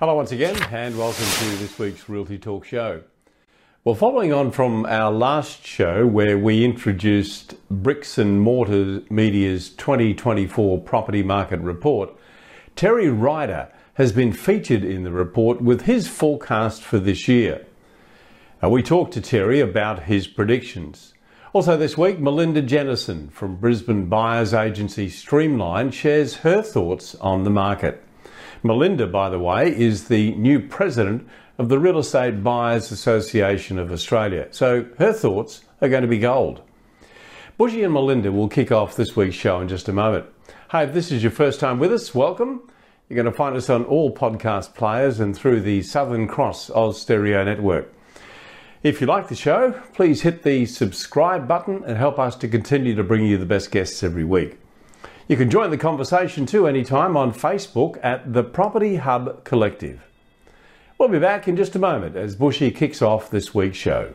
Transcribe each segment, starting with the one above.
Hello, once again, and welcome to this week's Realty Talk Show. Well, following on from our last show where we introduced Bricks and Mortar Media's 2024 property market report, Terry Ryder has been featured in the report with his forecast for this year. Now, we talked to Terry about his predictions. Also, this week, Melinda Jennison from Brisbane buyers agency Streamline shares her thoughts on the market. Melinda, by the way, is the new president of the Real Estate Buyers Association of Australia. So her thoughts are going to be gold. Bushy and Melinda will kick off this week's show in just a moment. Hey, if this is your first time with us, welcome. You're going to find us on all podcast players and through the Southern Cross Austereo Network. If you like the show, please hit the subscribe button and help us to continue to bring you the best guests every week. You can join the conversation too anytime on Facebook at the Property Hub Collective. We'll be back in just a moment as Bushy kicks off this week's show.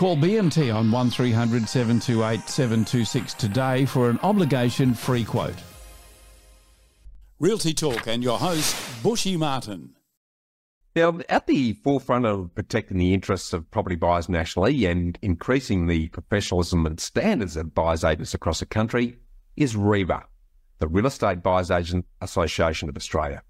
Call BMT on 1300 728 726 today for an obligation free quote. Realty Talk and your host, Bushy Martin. Now, at the forefront of protecting the interests of property buyers nationally and increasing the professionalism and standards of buyers agents across the country is REBA, the Real Estate Buyers Agent Association of Australia.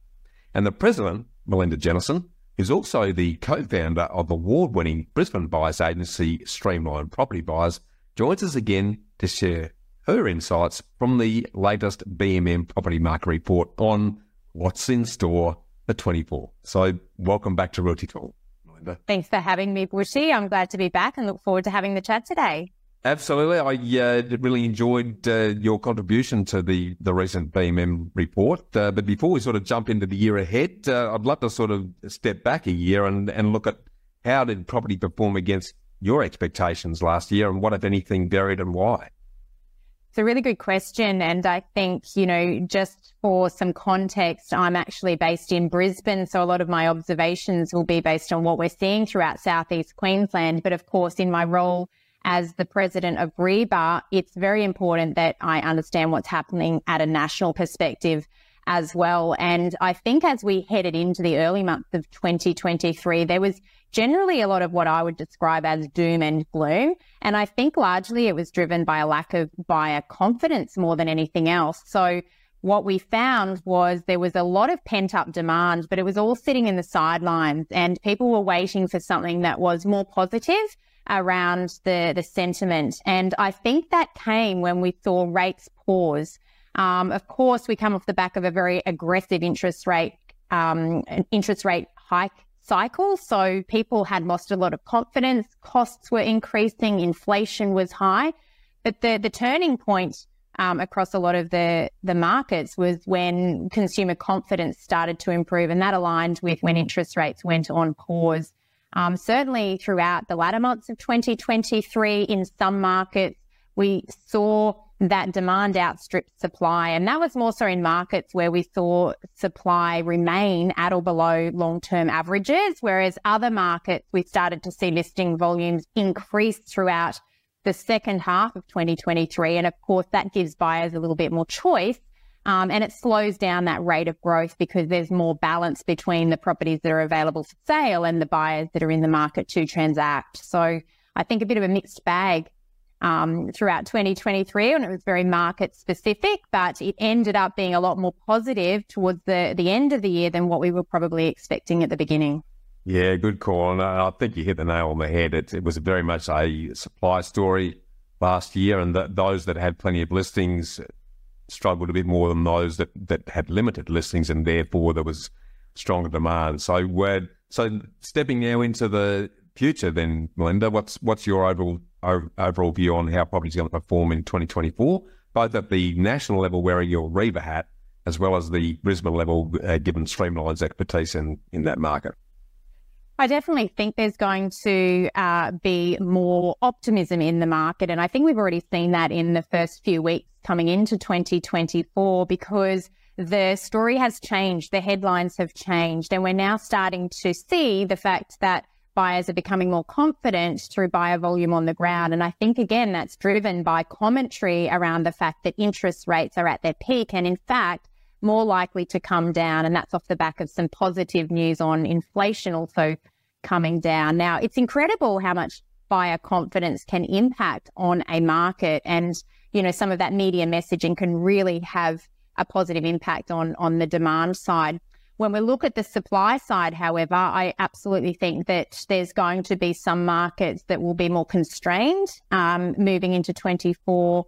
And the president, Melinda Jennison, is also the co-founder of award-winning Brisbane buyers agency Streamline Property Buyers, joins us again to share her insights from the latest BMM property market report on what's in store for 24. So welcome back to Realty Talk, Melinda. Thanks for having me, Bushy. I'm glad to be back and look forward to having the chat today. Absolutely. I uh, really enjoyed uh, your contribution to the, the recent BMM report. Uh, but before we sort of jump into the year ahead, uh, I'd love to sort of step back a year and, and look at how did property perform against your expectations last year and what, if anything, varied and why? It's a really good question. And I think, you know, just for some context, I'm actually based in Brisbane. So a lot of my observations will be based on what we're seeing throughout Southeast Queensland. But of course, in my role as the president of REBA, it's very important that I understand what's happening at a national perspective as well. And I think as we headed into the early months of 2023, there was generally a lot of what I would describe as doom and gloom. And I think largely it was driven by a lack of buyer confidence more than anything else. So what we found was there was a lot of pent up demand, but it was all sitting in the sidelines and people were waiting for something that was more positive around the, the sentiment. And I think that came when we saw rates pause. Um, of course, we come off the back of a very aggressive interest rate, um, interest rate hike cycle. So people had lost a lot of confidence. Costs were increasing. Inflation was high. But the, the turning point um, across a lot of the, the markets was when consumer confidence started to improve. And that aligned with when interest rates went on pause. Um, certainly throughout the latter months of 2023, in some markets, we saw that demand outstripped supply. And that was more so in markets where we saw supply remain at or below long term averages, whereas other markets, we started to see listing volumes increase throughout the second half of 2023. And of course, that gives buyers a little bit more choice um, and it slows down that rate of growth because there's more balance between the properties that are available for sale and the buyers that are in the market to transact. So I think a bit of a mixed bag um, throughout 2023, and it was very market specific, but it ended up being a lot more positive towards the, the end of the year than what we were probably expecting at the beginning. Yeah, good call. And I think you hit the nail on the head. It, it was very much a supply story last year, and those that had plenty of listings struggled a bit more than those that, that had limited listings, and therefore there was stronger demand. So we're so stepping now into the future, then Melinda, what's what's your overall overall view on how property is going to perform in 2024, both at the national level, wearing your REBA hat, as well as the Brisbane level, uh, given Streamline's expertise in in that market. I definitely think there's going to uh, be more optimism in the market. And I think we've already seen that in the first few weeks coming into 2024 because the story has changed, the headlines have changed, and we're now starting to see the fact that buyers are becoming more confident through buyer volume on the ground. And I think, again, that's driven by commentary around the fact that interest rates are at their peak and, in fact, more likely to come down. And that's off the back of some positive news on inflation also coming down. Now, it's incredible how much buyer confidence can impact on a market. And, you know, some of that media messaging can really have a positive impact on, on the demand side. When we look at the supply side, however, I absolutely think that there's going to be some markets that will be more constrained um, moving into 24,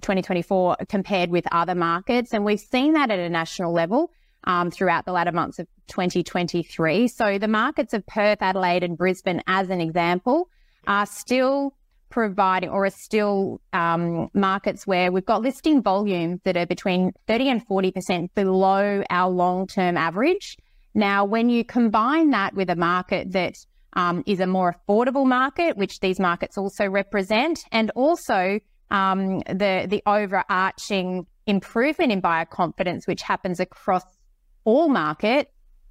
2024 compared with other markets. And we've seen that at a national level um, throughout the latter months of 2023. So the markets of Perth, Adelaide, and Brisbane, as an example, are still providing or are still um, markets where we've got listing volumes that are between 30 and 40% below our long term average. Now, when you combine that with a market that um, is a more affordable market, which these markets also represent, and also um, the the overarching improvement in buyer confidence, which happens across all markets,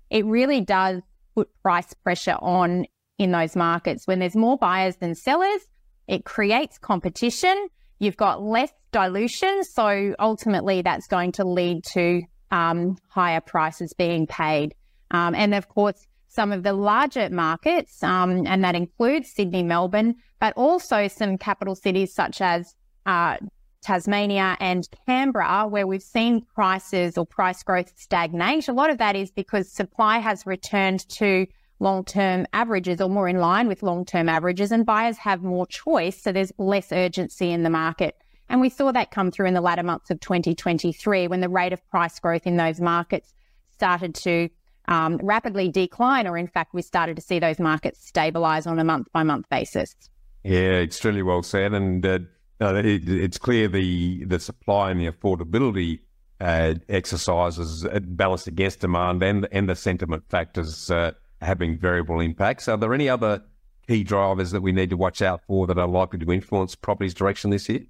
it really does put price pressure on in those markets. When there's more buyers than sellers, it creates competition. You've got less dilution. So ultimately, that's going to lead to um, higher prices being paid. Um, and of course, some of the larger markets, um, and that includes Sydney, Melbourne, but also some capital cities such as uh, Tasmania and Canberra, where we've seen prices or price growth stagnate. A lot of that is because supply has returned to long term averages or more in line with long term averages, and buyers have more choice. So there's less urgency in the market. And we saw that come through in the latter months of 2023 when the rate of price growth in those markets started to um, rapidly decline, or in fact, we started to see those markets stabilize on a month by month basis. Yeah, extremely well said. And uh, it, it's clear the, the supply and the affordability uh, exercises balanced against demand and, and the sentiment factors uh, having variable impacts. Are there any other key drivers that we need to watch out for that are likely to influence property's direction this year?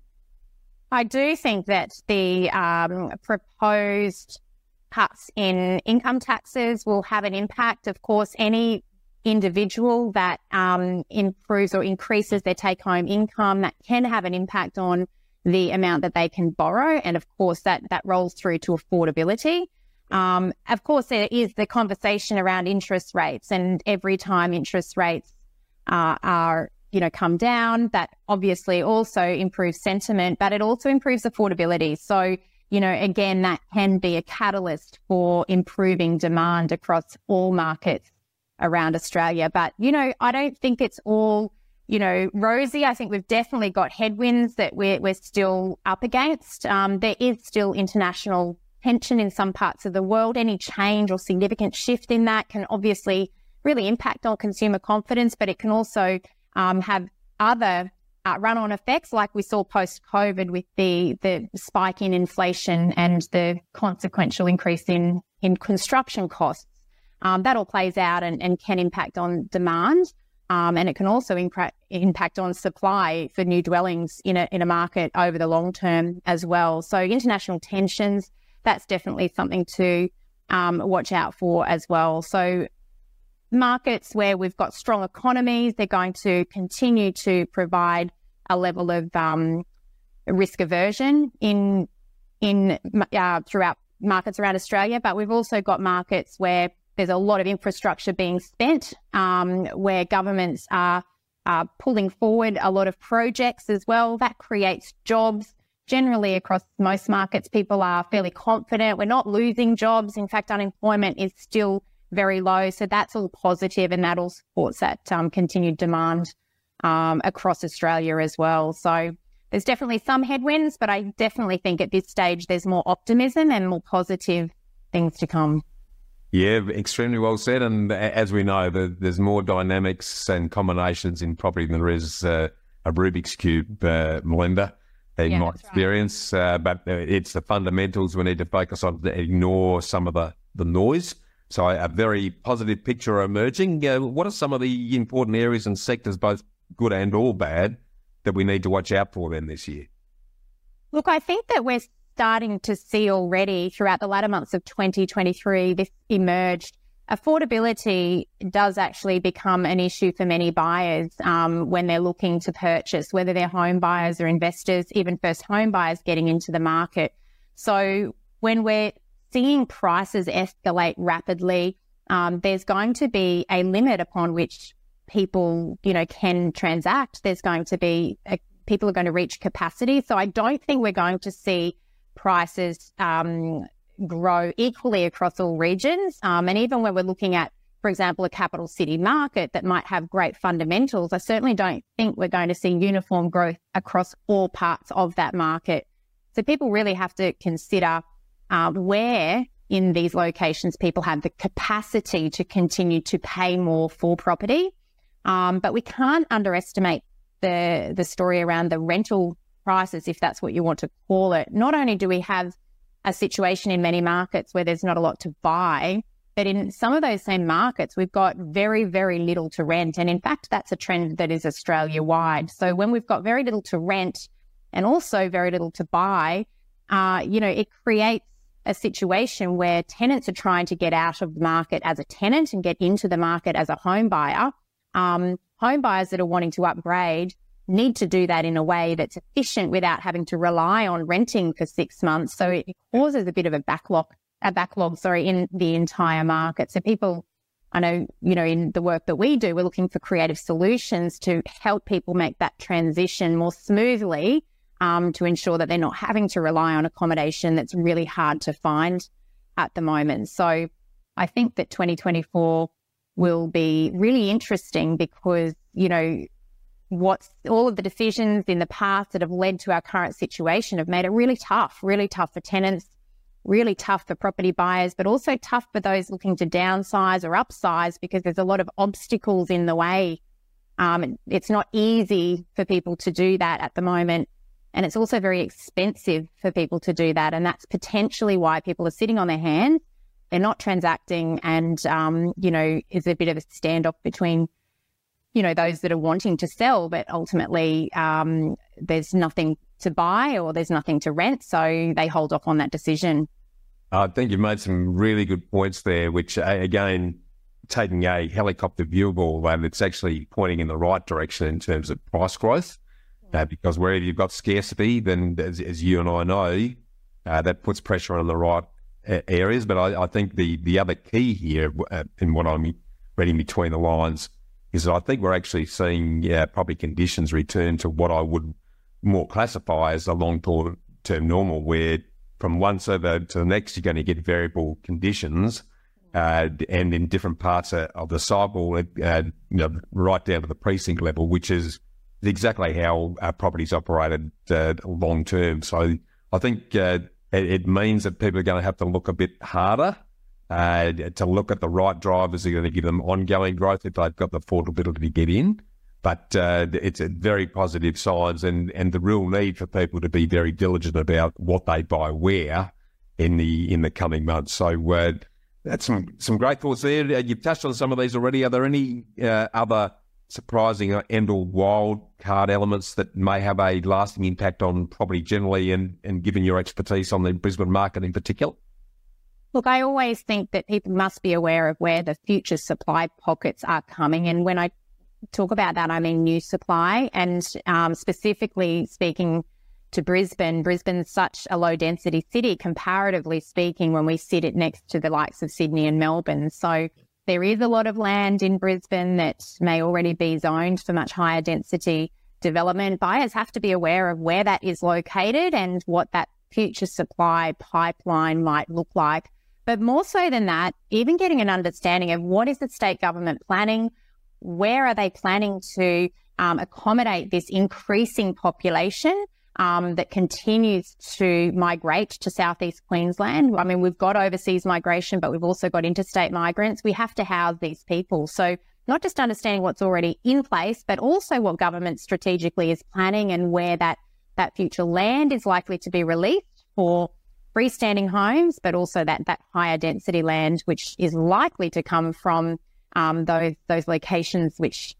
I do think that the um, proposed cuts in income taxes will have an impact. Of course, any individual that um, improves or increases their take home income, that can have an impact on the amount that they can borrow. And of course, that, that rolls through to affordability. Um, of course, there is the conversation around interest rates, and every time interest rates uh, are you know come down, that obviously also improves sentiment, but it also improves affordability. So you know, again, that can be a catalyst for improving demand across all markets around Australia. But you know, I don't think it's all you know, rosy. I think we've definitely got headwinds that we're, we're still up against. Um, there is still international tension in some parts of the world, any change or significant shift in that can obviously really impact on consumer confidence, but it can also um, have other uh, run-on effects, like we saw post-COVID with the the spike in inflation and the consequential increase in in construction costs. Um, that all plays out and, and can impact on demand. Um, and it can also impact, impact on supply for new dwellings in a, in a market over the long term as well. So international tensions, that's definitely something to um, watch out for as well. So, markets where we've got strong economies, they're going to continue to provide a level of um, risk aversion in in uh, throughout markets around Australia. But we've also got markets where there's a lot of infrastructure being spent, um, where governments are, are pulling forward a lot of projects as well. That creates jobs generally across most markets, people are fairly confident. We're not losing jobs. In fact, unemployment is still very low. So that's all positive and that all supports that um, continued demand um, across Australia as well. So there's definitely some headwinds, but I definitely think at this stage there's more optimism and more positive things to come. Yeah, extremely well said. And as we know, there's more dynamics and combinations in property than there is uh, a Rubik's Cube, uh, Melinda in yeah, my experience. Right. Uh, but uh, it's the fundamentals we need to focus on to ignore some of the, the noise. So a very positive picture emerging. Uh, what are some of the important areas and sectors, both good and all bad, that we need to watch out for then this year? Look, I think that we're starting to see already throughout the latter months of 2023 this emerged. Affordability does actually become an issue for many buyers um, when they're looking to purchase, whether they're home buyers or investors, even first home buyers getting into the market. So when we're seeing prices escalate rapidly, um, there's going to be a limit upon which people, you know, can transact. There's going to be a, people are going to reach capacity. So I don't think we're going to see prices um, grow equally across all regions. Um, and even when we're looking at, for example, a capital city market that might have great fundamentals, I certainly don't think we're going to see uniform growth across all parts of that market. So people really have to consider uh, where in these locations people have the capacity to continue to pay more for property. Um, but we can't underestimate the the story around the rental prices, if that's what you want to call it. Not only do we have a situation in many markets where there's not a lot to buy, but in some of those same markets, we've got very, very little to rent. And in fact, that's a trend that is Australia wide. So when we've got very little to rent and also very little to buy, uh, you know, it creates a situation where tenants are trying to get out of the market as a tenant and get into the market as a home buyer. Um, home buyers that are wanting to upgrade need to do that in a way that's efficient without having to rely on renting for six months. So it causes a bit of a backlog, a backlog, sorry, in the entire market. So people, I know, you know, in the work that we do, we're looking for creative solutions to help people make that transition more smoothly um, to ensure that they're not having to rely on accommodation that's really hard to find at the moment. So I think that 2024 will be really interesting because, you know, what's all of the decisions in the past that have led to our current situation have made it really tough, really tough for tenants, really tough for property buyers, but also tough for those looking to downsize or upsize because there's a lot of obstacles in the way. Um, it's not easy for people to do that at the moment. And it's also very expensive for people to do that. And that's potentially why people are sitting on their hands. They're not transacting and, um, you know, is a bit of a standoff between you know, those that are wanting to sell, but ultimately um, there's nothing to buy or there's nothing to rent. So they hold off on that decision. I think you've made some really good points there, which again, taking a helicopter view of all that, it's actually pointing in the right direction in terms of price growth. Uh, because wherever you've got scarcity, then as, as you and I know, uh, that puts pressure on the right uh, areas. But I, I, think the the other key here, uh, in what I'm reading between the lines, is that I think we're actually seeing yeah, property conditions return to what I would more classify as a long term normal, where from one server to the next, you're going to get variable conditions. Uh, and in different parts of, of the cycle, uh, you know, right down to the precinct level, which is exactly how our properties operated uh, long term. So I think uh, it, it, means that people are going to have to look a bit harder uh, to look at the right drivers are going to give them ongoing growth if they've got the affordability to get in. But uh, it's a very positive signs and, and the real need for people to be very diligent about what they buy where in the in the coming months. So uh, that's some some great thoughts there. Uh, you've touched on some of these already. Are there any uh, other surprising and or wild card elements that may have a lasting impact on property generally and, and given your expertise on the Brisbane market in particular? Look, I always think that people must be aware of where the future supply pockets are coming. And when I talk about that, I mean new supply and um, specifically speaking to Brisbane. Brisbane's such a low density city, comparatively speaking, when we sit it next to the likes of Sydney and Melbourne. So there is a lot of land in Brisbane that may already be zoned for much higher density development. Buyers have to be aware of where that is located and what that future supply pipeline might look like but more so than that, even getting an understanding of what is the state government planning, where are they planning to um, accommodate this increasing population um, that continues to migrate to southeast Queensland. I mean, we've got overseas migration, but we've also got interstate migrants. We have to house these people. So not just understanding what's already in place, but also what government strategically is planning and where that that future land is likely to be released for freestanding homes, but also that that higher density land, which is likely to come from um, those those locations which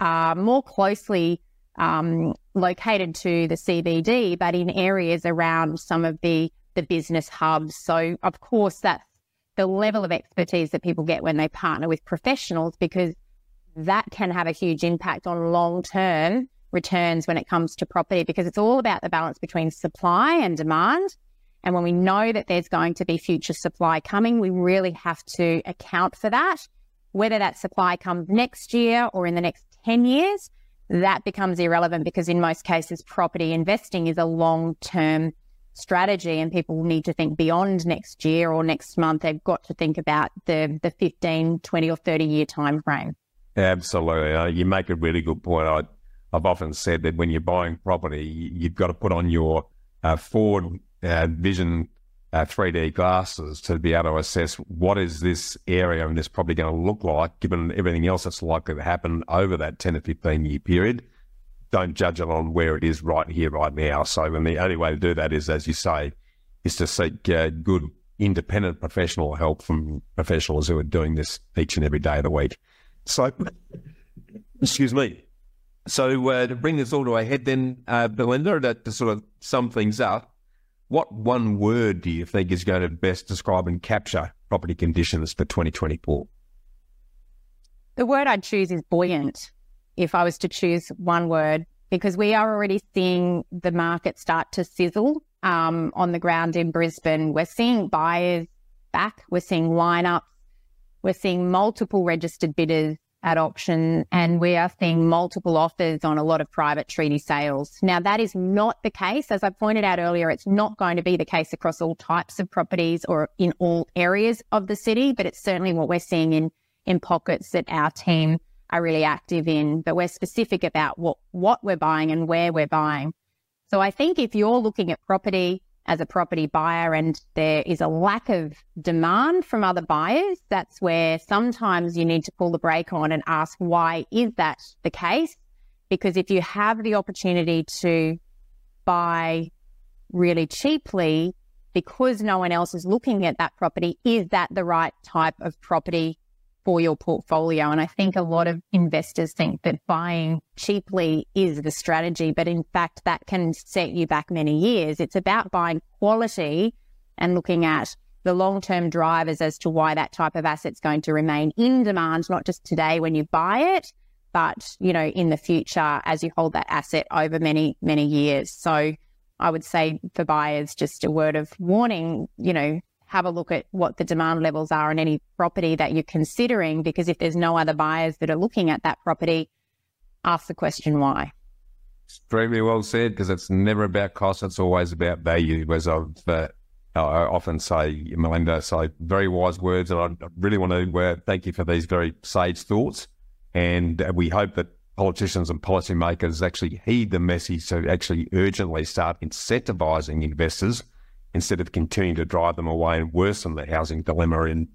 are more closely um, located to the CBD, but in areas around some of the the business hubs. So, of course, that's the level of expertise that people get when they partner with professionals, because that can have a huge impact on long term returns when it comes to property, because it's all about the balance between supply and demand. And when we know that there's going to be future supply coming, we really have to account for that. Whether that supply comes next year or in the next 10 years, that becomes irrelevant because in most cases, property investing is a long term strategy and people need to think beyond next year or next month. They've got to think about the, the 15, 20 or 30 year time frame. Absolutely. Uh, you make a really good point. I, have often said that when you're buying property, you've got to put on your uh, forward uh, vision uh, 3D glasses to be able to assess what is this area and this probably going to look like, given everything else that's likely to happen over that 10 to 15 year period don't judge it on where it is right here, right now. So, and the only way to do that is, as you say, is to seek uh, good independent professional help from professionals who are doing this each and every day of the week. So, excuse me. So, uh, to bring this all to a head, then, uh, Belinda, to, to sort of sum things up, what one word do you think is going to best describe and capture property conditions for 2024? The word I'd choose is buoyant if I was to choose one word, because we are already seeing the market start to sizzle um, on the ground in Brisbane. We're seeing buyers back, we're seeing lineups, we're seeing multiple registered bidders at auction, and we are seeing multiple offers on a lot of private treaty sales. Now, that is not the case. As I pointed out earlier, it's not going to be the case across all types of properties or in all areas of the city, but it's certainly what we're seeing in, in pockets that our team are really active in, but we're specific about what, what we're buying and where we're buying. So I think if you're looking at property as a property buyer and there is a lack of demand from other buyers, that's where sometimes you need to pull the brake on and ask why is that the case? Because if you have the opportunity to buy really cheaply because no one else is looking at that property, is that the right type of property for your portfolio. And I think a lot of investors think that buying cheaply is the strategy, but in fact, that can set you back many years. It's about buying quality and looking at the long term drivers as to why that type of asset's going to remain in demand, not just today when you buy it, but you know, in the future as you hold that asset over many, many years. So I would say for buyers, just a word of warning, you know, have a look at what the demand levels are on any property that you're considering, because if there's no other buyers that are looking at that property, ask the question why. Extremely well said, because it's never about cost, it's always about value, as I've uh, I often say, Melinda, so very wise words. And I really want to uh, thank you for these very sage thoughts. And uh, we hope that politicians and policymakers actually heed the message to actually urgently start incentivising investors instead of continuing to drive them away and worsen the housing dilemma in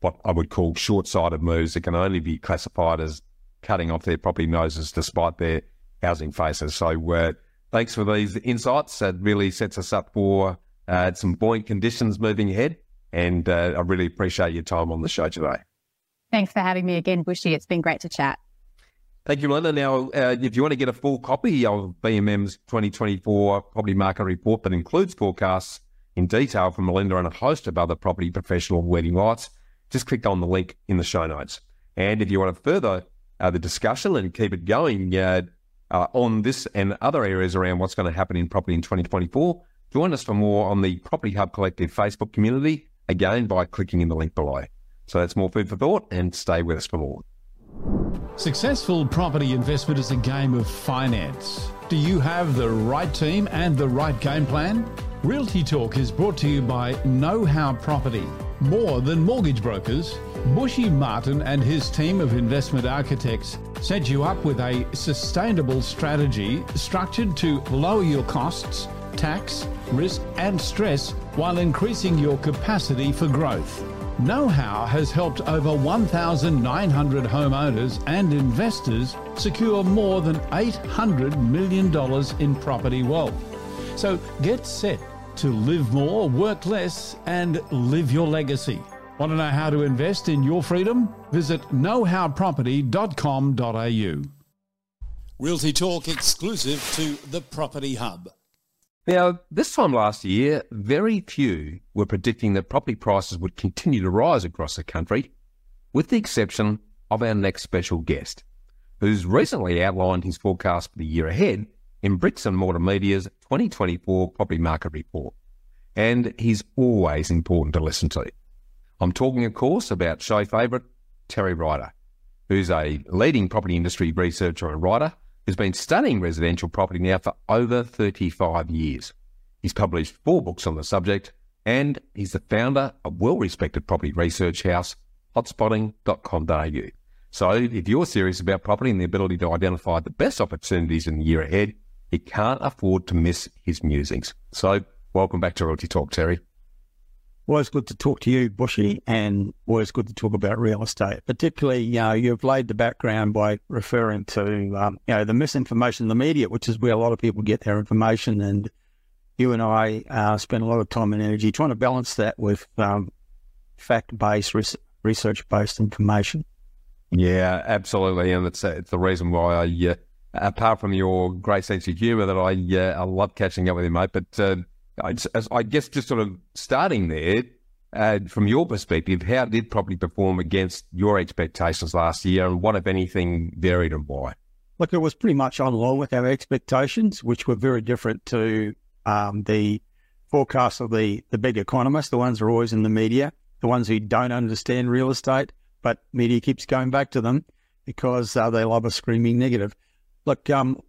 what I would call short sighted moves that can only be classified as cutting off their property noses despite their housing faces. So, uh, thanks for these insights. It really sets us up for uh, some buoyant conditions moving ahead. And uh, I really appreciate your time on the show today. Thanks for having me again, Bushy. It's been great to chat. Thank you, Melinda. Now, uh, if you want to get a full copy of BMM's 2024 property market report that includes forecasts in detail from Melinda and a host of other property professional leading lights, just click on the link in the show notes. And if you want to further uh, the discussion and keep it going uh, uh, on this and other areas around what's going to happen in property in 2024, join us for more on the Property Hub Collective Facebook community, again by clicking in the link below. So that's more food for thought and stay with us for more. Successful property investment is a game of finance. Do you have the right team and the right game plan? Realty Talk is brought to you by KnowHow Property. More than mortgage brokers, Bushy Martin and his team of investment architects set you up with a sustainable strategy structured to lower your costs, tax, risk, and stress while increasing your capacity for growth. KnowHow has helped over 1,900 homeowners and investors secure more than $800 million in property wealth. So get set to live more, work less, and live your legacy. Want to know how to invest in your freedom? Visit knowhowproperty.com.au. Realty Talk exclusive to the Property Hub. Now, this time last year, very few were predicting that property prices would continue to rise across the country, with the exception of our next special guest, who's recently outlined his forecast for the year ahead in Bricks and Mortar Media's 2024 Property Market Report. And he's always important to listen to. I'm talking, of course, about show favourite Terry Ryder, who's a leading property industry researcher and writer who's been studying residential property now for over 35 years. He's published four books on the subject, and he's the founder of well respected property research house, hotspotting.com.au. So if you're serious about property and the ability to identify the best opportunities in the year ahead, you can't afford to miss his musings. So welcome back to Realty Talk, Terry. Always good to talk to you, Bushy, and always good to talk about real estate. Particularly, you know, you've laid the background by referring to, um, you know, the misinformation in the media, which is where a lot of people get their information. And you and I uh, spend a lot of time and energy trying to balance that with um, fact-based, res- research-based information. Yeah, absolutely, and it's, it's the reason why I, uh, apart from your great sense of humour, that I uh, I love catching up with you, mate. But uh, I, guess just sort of starting there, uh, from your perspective, how did property perform against your expectations last year, and what, if anything, varied and why? Look, it was pretty much on line with our expectations, which were very different to um, the forecasts of the, the big economists, the ones who are always in the media, the ones who don't understand real estate, but media keeps going back to them because uh, they love a screaming negative. Look, um,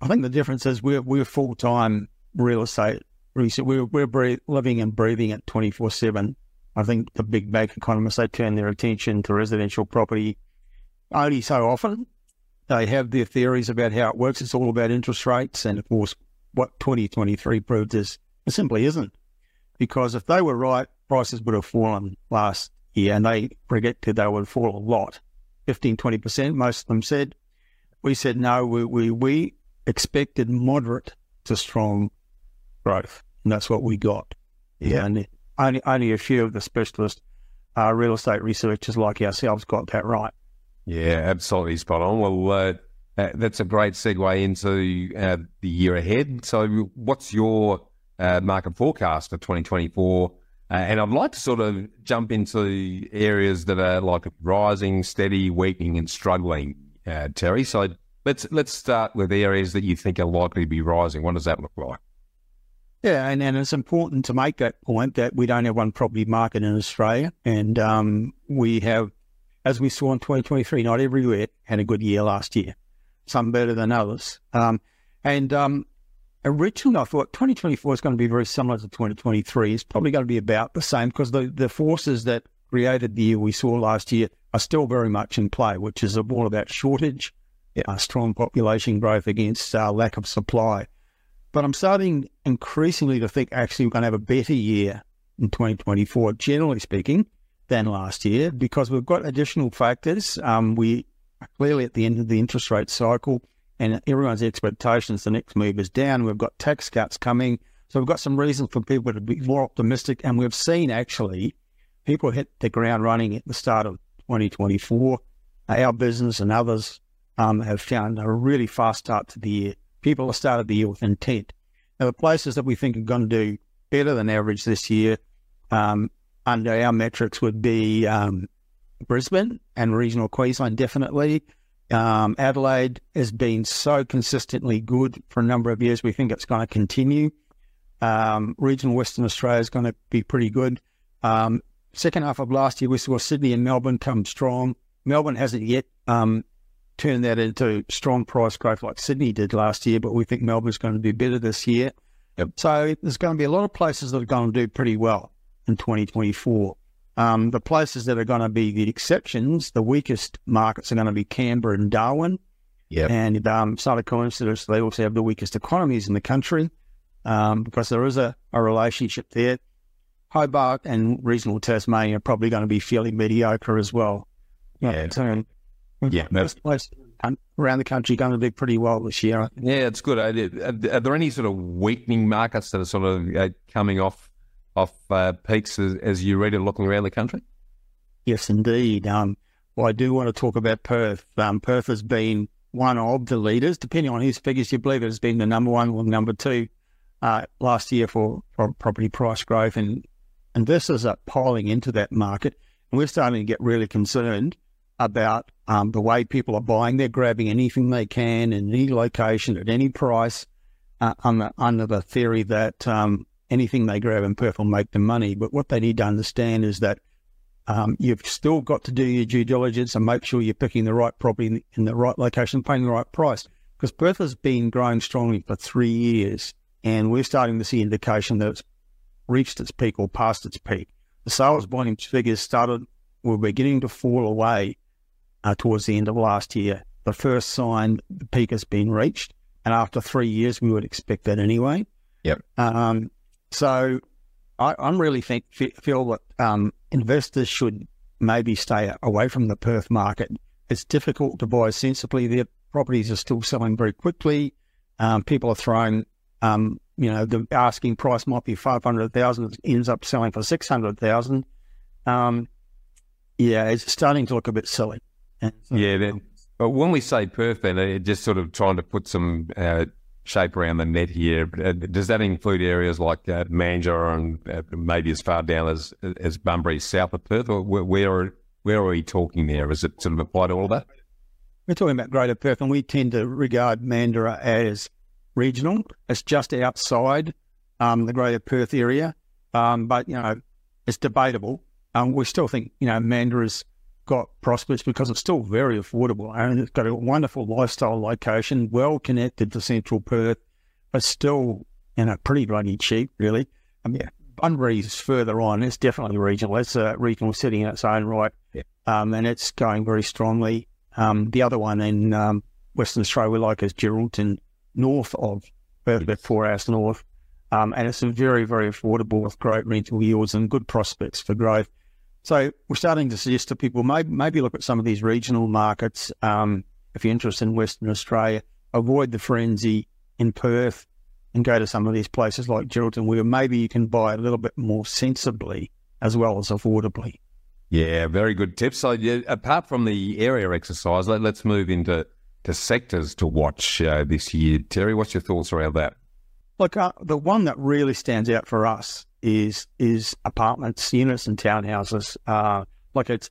I think the difference is we're, we're full time real estate we're, we're living and breathing it 24 7. I think the big bank economists, they turn their attention to residential property only so often. They have their theories about how it works. It's all about interest rates. And of course, what 2023 proved is it simply isn't. Because if they were right, prices would have fallen last year and they predicted they would fall a lot 15, 20%. Most of them said. We said no, we, we, we expected moderate to strong growth, and that's what we got. Yeah, and only only a few of the specialist uh, real estate researchers like ourselves got that right. Yeah, absolutely spot on. Well, uh, uh, that's a great segue into uh, the year ahead. So, what's your uh, market forecast for 2024? Uh, and I'd like to sort of jump into areas that are like rising, steady, weakening, and struggling, Terry. So let's let's start with areas that you think are likely to be rising. What does that look like? Yeah, and, and it's important to make that point that we don't have one property market in Australia. And um, we have, as we saw in 2023, not everywhere had a good year last year, some better than others. Um, and um, originally, I thought 2024 is going to be very similar to 2023. It's probably going to be about the same because the, the forces that created the year we saw last year are still very much in play, which is all about shortage, uh, strong population growth against uh, lack of supply. But I'm starting increasingly to think actually we're going to have a better year in 2024, generally speaking, than last year because we've got additional factors. Um, we are clearly at the end of the interest rate cycle, and everyone's expectations the next move is down. We've got tax cuts coming. So we've got some reason for people to be more optimistic. And we've seen actually people hit the ground running at the start of 2024. Our business and others um, have found a really fast start to the year people have started the year with intent. Now, the places that we think are going to do better than average this year um, under our metrics would be um, Brisbane and regional Queensland, definitely. Um, Adelaide has been so consistently good for a number of years. We think it's going to continue. Um, regional Western Australia is going to be pretty good. Um, second half of last year, we saw Sydney and Melbourne come strong. Melbourne hasn't yet um, turn that into strong price growth like Sydney did last year, but we think Melbourne's going to do better this year. Yep. So there's going to be a lot of places that are going to do pretty well in 2024. Um, the places that are going to be the exceptions, the weakest markets are going to be Canberra and Darwin. Yep. And um, it's not a coincidence they also have the weakest economies in the country um, because there is a, a relationship there. Hobart and regional Tasmania are probably going to be fairly mediocre as well. Yeah. So, yeah, that's place around the country going to do pretty well this year. Yeah, it's good. Are, are there any sort of weakening markets that are sort of uh, coming off off uh, peaks as, as, you read it looking around the country? Yes, indeed. Um, well, I do want to talk about Perth. Um, Perth has been one of the leaders, depending on whose figures you believe, it has been the number one or number two uh, last year for, for property price growth, and investors are piling into that market, and we're starting to get really concerned about um, the way people are buying. They're grabbing anything they can in any location at any price, uh, under, under the theory that um, anything they grab in Perth will make them money. But what they need to understand is that um, you've still got to do your due diligence and make sure you're picking the right property in the, in the right location, paying the right price. Because Perth has been growing strongly for three years, and we're starting to see indication that it's reached its peak or past its peak. The sales volume figures started were beginning to fall away uh, towards the end of last year. The first sign the peak has been reached, and after three years, we would expect that anyway. Yep. Um, so I, am really think feel that um, investors should maybe stay away from the Perth market. It's difficult to buy sensibly. Their properties are still selling very quickly. Um, people are throwing, um, you know, the asking price might be five hundred thousand, ends up selling for six hundred thousand. Um, yeah, it's starting to look a bit silly. Yeah, then, but when we say Perth, then it just sort of trying to put some uh, shape around the net here. Uh, does that include areas like uh, Mandurah and uh, maybe as far down as as Bunbury, south of Perth, or where, where are where are we talking there? Is it sort of apply to all of that? We're talking about Greater Perth, and we tend to regard Mandurah as regional. It's just outside um, the Greater Perth area, um, but you know it's debatable. Um, we still think you know Mandurah's got prospects because it's still very affordable and it's got a wonderful lifestyle location, well connected to central Perth, but still, you know, pretty bloody cheap, really. I mean, Bunbury's further on. It's definitely regional. It's a regional city in its own right. Yeah. Um, and it's going very strongly. Um, the other one in um, Western Australia we like is Geraldton, north of Perth, about four hours north. Um, and it's very, very affordable with great rental yields and good prospects for growth. So we're starting to suggest to people maybe, maybe look at some of these regional markets. Um, if you're interested in Western Australia, avoid the frenzy in Perth and go to some of these places like Geraldton where maybe you can buy a little bit more sensibly as well as affordably. Yeah, very good tips. So, yeah, apart from the area exercise, let, us move into to sectors to watch uh, this year. Terry, what's your thoughts around that? Look, uh, the one that really stands out for us is is apartments, units, and townhouses. Uh, like it's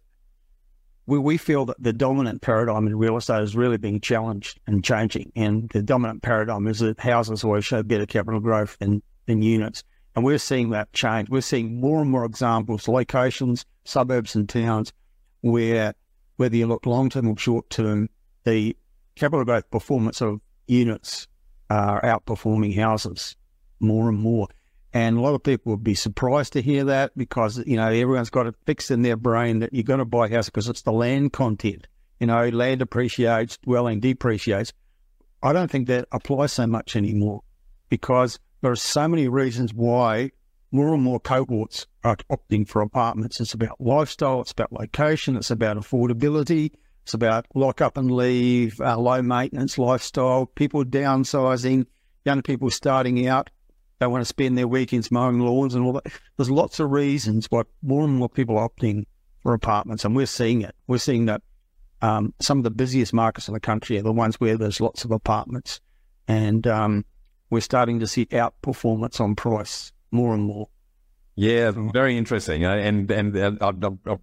we we feel that the dominant paradigm in real estate is really being challenged and changing, and the dominant paradigm is that houses always show better capital growth than than units, and we're seeing that change. We're seeing more and more examples, locations, suburbs, and towns where whether you look long term or short term, the capital growth performance of units are outperforming houses more and more. And a lot of people would be surprised to hear that because, you know, everyone's got it fixed in their brain that you're going to buy a house because it's the land content. You know, land appreciates, dwelling depreciates. I don't think that applies so much anymore because there are so many reasons why more and more cohorts are opting for apartments. It's about lifestyle, it's about location, it's about affordability, it's about lock up and leave, uh, low maintenance lifestyle, people downsizing, young people starting out they want to spend their weekends mowing lawns and all that. There's lots of reasons why more and more people are opting for apartments, and we're seeing it. We're seeing that um, some of the busiest markets in the country are the ones where there's lots of apartments, and um, we're starting to see outperformance on price more and more. Yeah, very interesting, and and, and I, I,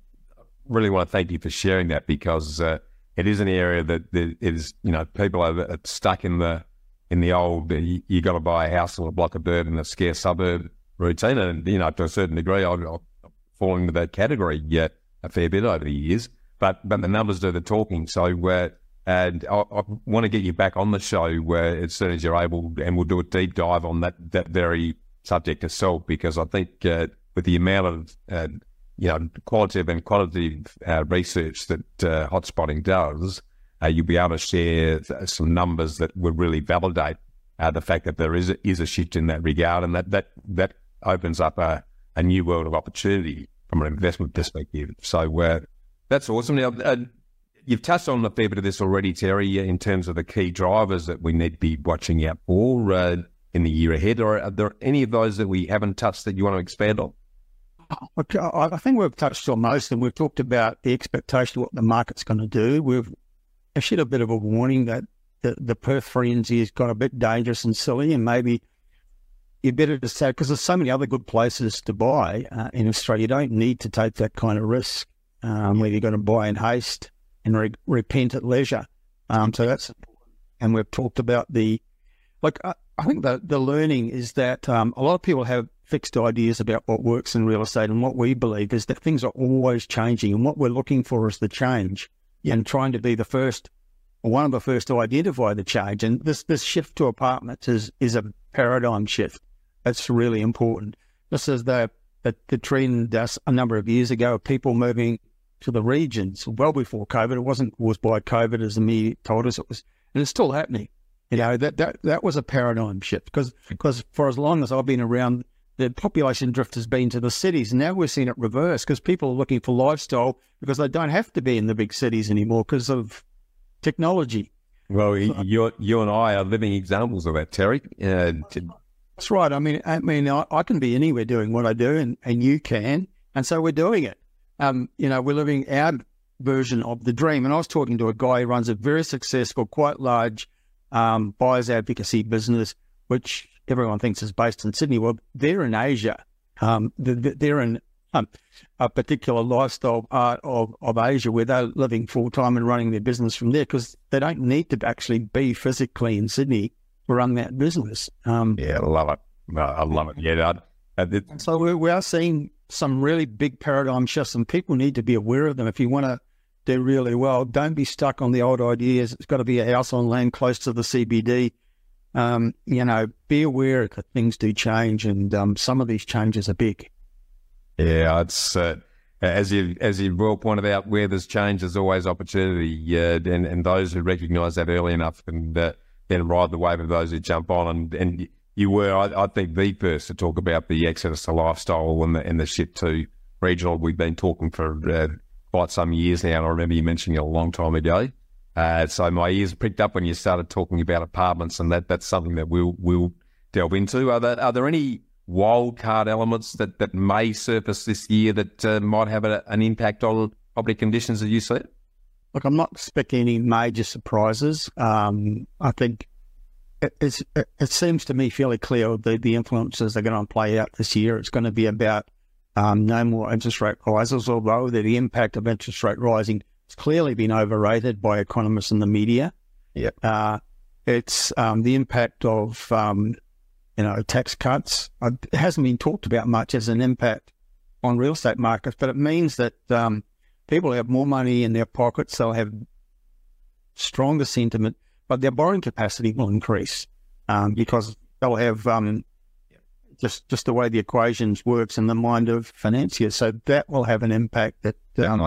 really want to thank you for sharing that because uh, it is an area that, that is you know people are stuck in the in the old, you, you got to buy a house or a block of dirt in a scarce suburb routine. And, you know, to a certain degree, I've, I've fallen into that category yet a fair bit over the years. But, but the numbers do the talking. So, uh, and I, I, want to get you back on the show where as soon as you're able, and we'll do a deep dive on that, that very subject itself, because I think uh, with the amount of, uh, you know, qualitative and quantitative uh, research that uh, hotspotting does, uh, you'll be able to share some numbers that would really validate uh, the fact that there is a, is a shift in that regard, and that that that opens up a, a new world of opportunity from an investment perspective. So uh, that's awesome. Now, you've touched on a fair bit of this already, Terry, in terms of the key drivers that we need to be watching out for uh, in the year ahead. Or are there any of those that we haven't touched that you want to expand on? I think we've touched on most, and we've talked about the expectation of what the market's going to do. We've issued a bit of a warning that the, the Perth frenzy has got a bit dangerous and silly, and maybe you better to say because there's so many other good places to buy uh, in Australia. You don't need to take that kind of risk um, where you're going to buy in haste and re- repent at leisure. Um, so that's important. and we've talked about the like. I, I think the the learning is that um, a lot of people have fixed ideas about what works in real estate, and what we believe is that things are always changing, and what we're looking for is the change, and trying to be the first one of the first to identify the change. And this this shift to apartments is is a paradigm shift. That's really important. Just as the the, the trend uh, a number of years ago of people moving to the regions well before COVID. It wasn't caused by COVID, as the media told us it was, and it's still happening. You know that that that was a paradigm shift because because for as long as I've been around, the population drift has been to the cities. And now we're seeing it reverse because people are looking for lifestyle because they don't have to be in the big cities anymore because of technology. Well, you you and I are living examples of that, Terry. Uh, That's right. I mean, I mean, I, I, can be anywhere doing what I do, and, and you can, and so we're doing it. Um, you know, we're living our version of the dream. And I was talking to a guy who runs a very successful, quite large um, buyers advocacy business, which everyone thinks is based in Sydney. Well, they're in Asia. Um, they're in um, a particular lifestyle part of, of Asia where they're living full time and running their business from there because they don't need to actually be physically in Sydney to run that business. Um, yeah, I love it. I love it. Yeah. I, I, so we, we are seeing some really big paradigm shifts, and people need to be aware of them. If you want to do really well, don't be stuck on the old ideas. It's got to be a house on land close to the CBD. Um, you know, be aware that things do change, and um, some of these changes are big. Yeah, it's uh, as you as you well pointed out, where there's change, there's always opportunity, uh, and and those who recognise that early enough and uh, then ride the wave of those who jump on and and you were, I, I, think, the first to talk about the exodus to lifestyle and the, and the shift to regional. We've been talking for uh, quite some years now, and I remember you mentioning it a long time ago. Uh, so my ears pricked up when you started talking about apartments, and that that's something that we'll we'll delve into. Are there are there any wildcard elements that, that may surface this year that uh, might have a, an impact on property conditions as you see it? Look, I'm not expecting any major surprises. Um, I think it, it seems to me fairly clear the, the influences are going to play out this year. It's going to be about um, no more interest rate rises, although the, the impact of interest rate rising has clearly been overrated by economists and the media. Yeah. Uh, it's um, the impact of um, you know tax cuts. Uh, it hasn't been talked about much as an impact on real estate markets, but it means that um, people have more money in their pockets. They'll have stronger sentiment but their borrowing capacity will increase um, because they'll have um, just just the way the equations works in the mind of financiers. So that will have an impact. That um,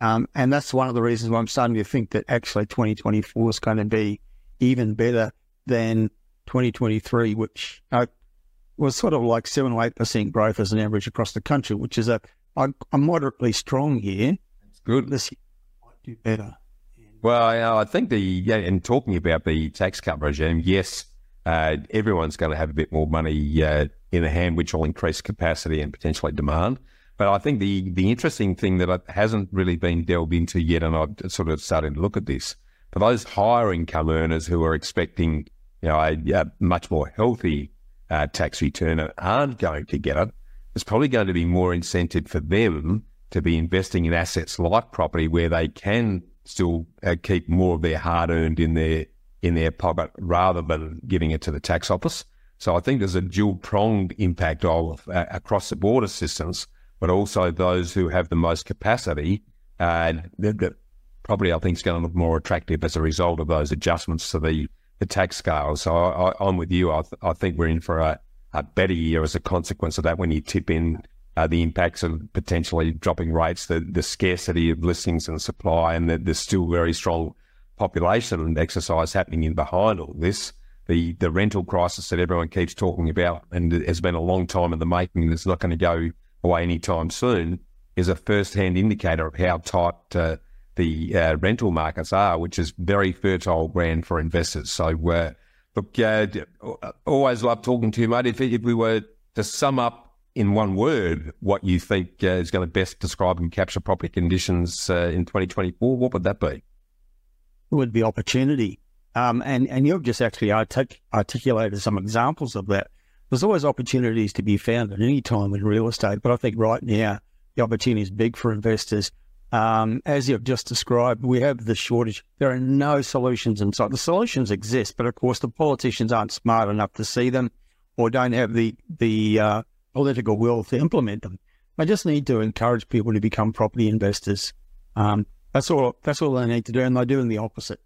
um, and that's one of the reasons why I'm starting to think that actually 2024 is going to be even better than 2023, which uh, was sort of like seven or eight percent growth as an average across the country, which is a, a, a moderately strong year. It's good. This year might do better. Well, I think the yeah, in talking about the tax cut regime, yes, uh, everyone's going to have a bit more money uh, in the hand, which will increase capacity and potentially demand. But I think the the interesting thing that hasn't really been delved into yet, and I've sort of started to look at this, for those higher income earners who are expecting, you know, a, a much more healthy uh, tax return and aren't going to get it, there's probably going to be more incentive for them to be investing in assets like property where they can still uh, keep more of their hard earned in their in their pocket rather than giving it to the tax office. So I think there's a dual pronged impact of uh, across the border systems, but also those who have the most capacity. Uh, that probably I think is going to look more attractive as a result of those adjustments to the, the tax scale. So I, am with you. I, th- I think we're in for a, a better year as a consequence of that when you tip in uh, the impacts of potentially dropping rates, the, the scarcity of listings and supply, and the, the still very strong population exercise happening in behind all this. The, the rental crisis that everyone keeps talking about and has been a long time in the making it's not going to go away anytime soon is a first-hand indicator of how tight uh, the uh, rental markets are, which is very fertile ground for investors. So, uh, look, uh, always love talking to you, mate. If, if we were to sum up in one word what you think uh, is going to best describe and capture property conditions uh, in 2024, what would that be? It would be opportunity. Um, and, and you've just actually artic- articulated some examples of that. There's always opportunities to be found at any time in real estate, but I think right now the opportunity is big for investors. Um, as you've just described, we have the shortage. There are no solutions inside. The solutions exist, but of course the politicians aren't smart enough to see them or don't have the the uh, political will to implement them. They just need to encourage people to become property investors. Um, that's all. That's all they need to do, and they're doing the opposite.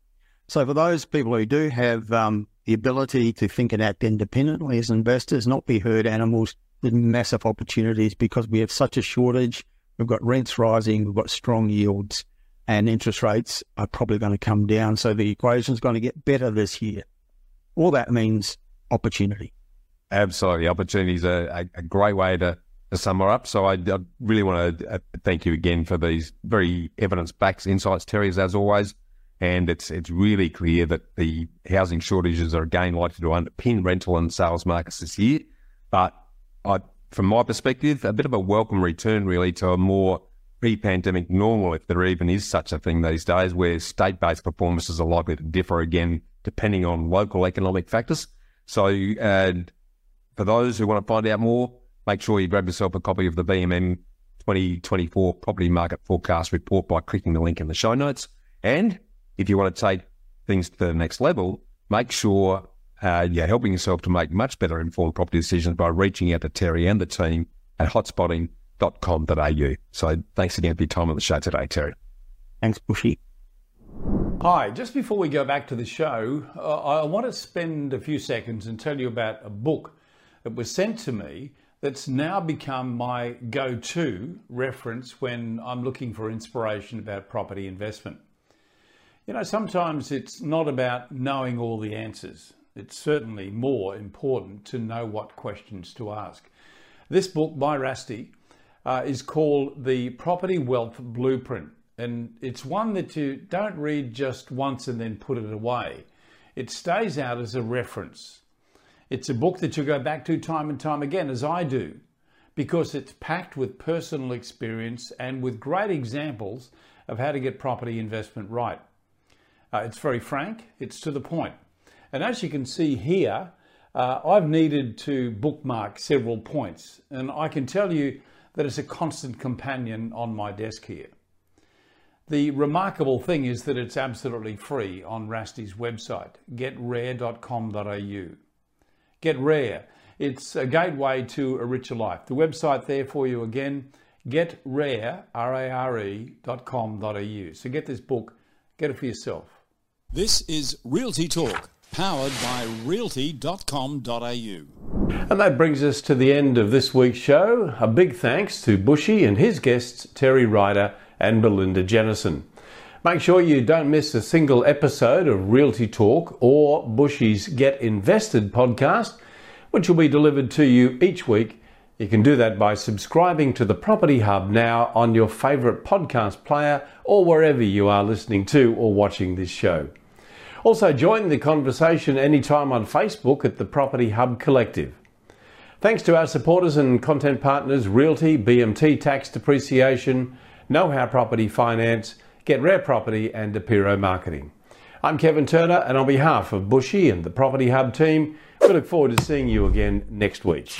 So for those people who do have um, the ability to think and act independently as investors, not be herd animals, with massive opportunities because we have such a shortage. We've got rents rising, we've got strong yields, and interest rates are probably going to come down. So the equation is going to get better this year. All that means opportunity. Absolutely. Opportunity is a, a great way to, to sum her up. So I, I really want to uh, thank you again for these very evidence-backed insights, Terry, as always. And it's it's really clear that the housing shortages are again likely to underpin rental and sales markets this year. But I, from my perspective, a bit of a welcome return really to a more pre-pandemic normal, if there even is such a thing these days, where state-based performances are likely to differ again depending on local economic factors. So, uh, for those who want to find out more, make sure you grab yourself a copy of the BMM 2024 Property Market Forecast Report by clicking the link in the show notes. And if you want to take things to the next level, make sure uh, you're helping yourself to make much better informed property decisions by reaching out to Terry and the team at hotspotting.com.au. So thanks again for your time on the show today, Terry. Thanks, Bushy. Hi, just before we go back to the show, uh, I want to spend a few seconds and tell you about a book that was sent to me that's now become my go to reference when I'm looking for inspiration about property investment. You know, sometimes it's not about knowing all the answers. It's certainly more important to know what questions to ask. This book by Rusty uh, is called The Property Wealth Blueprint, and it's one that you don't read just once and then put it away. It stays out as a reference. It's a book that you go back to time and time again, as I do, because it's packed with personal experience and with great examples of how to get property investment right. Uh, it's very frank, it's to the point. And as you can see here, uh, I've needed to bookmark several points, and I can tell you that it's a constant companion on my desk here. The remarkable thing is that it's absolutely free on Rusty's website, getrare.com.au. Get Rare, it's a gateway to a richer life. The website there for you again, getrare, R-A-R-E, dot com.au. So get this book, get it for yourself. This is Realty Talk, powered by realty.com.au. And that brings us to the end of this week's show. A big thanks to Bushy and his guests, Terry Ryder and Melinda Jennison. Make sure you don't miss a single episode of Realty Talk or Bushy's Get Invested podcast, which will be delivered to you each week. You can do that by subscribing to the Property Hub now on your favourite podcast player or wherever you are listening to or watching this show. Also, join the conversation anytime on Facebook at the Property Hub Collective. Thanks to our supporters and content partners Realty, BMT Tax Depreciation, KnowHow Property Finance, Get Rare Property, and Apiro Marketing. I'm Kevin Turner, and on behalf of Bushy and the Property Hub team, we look forward to seeing you again next week.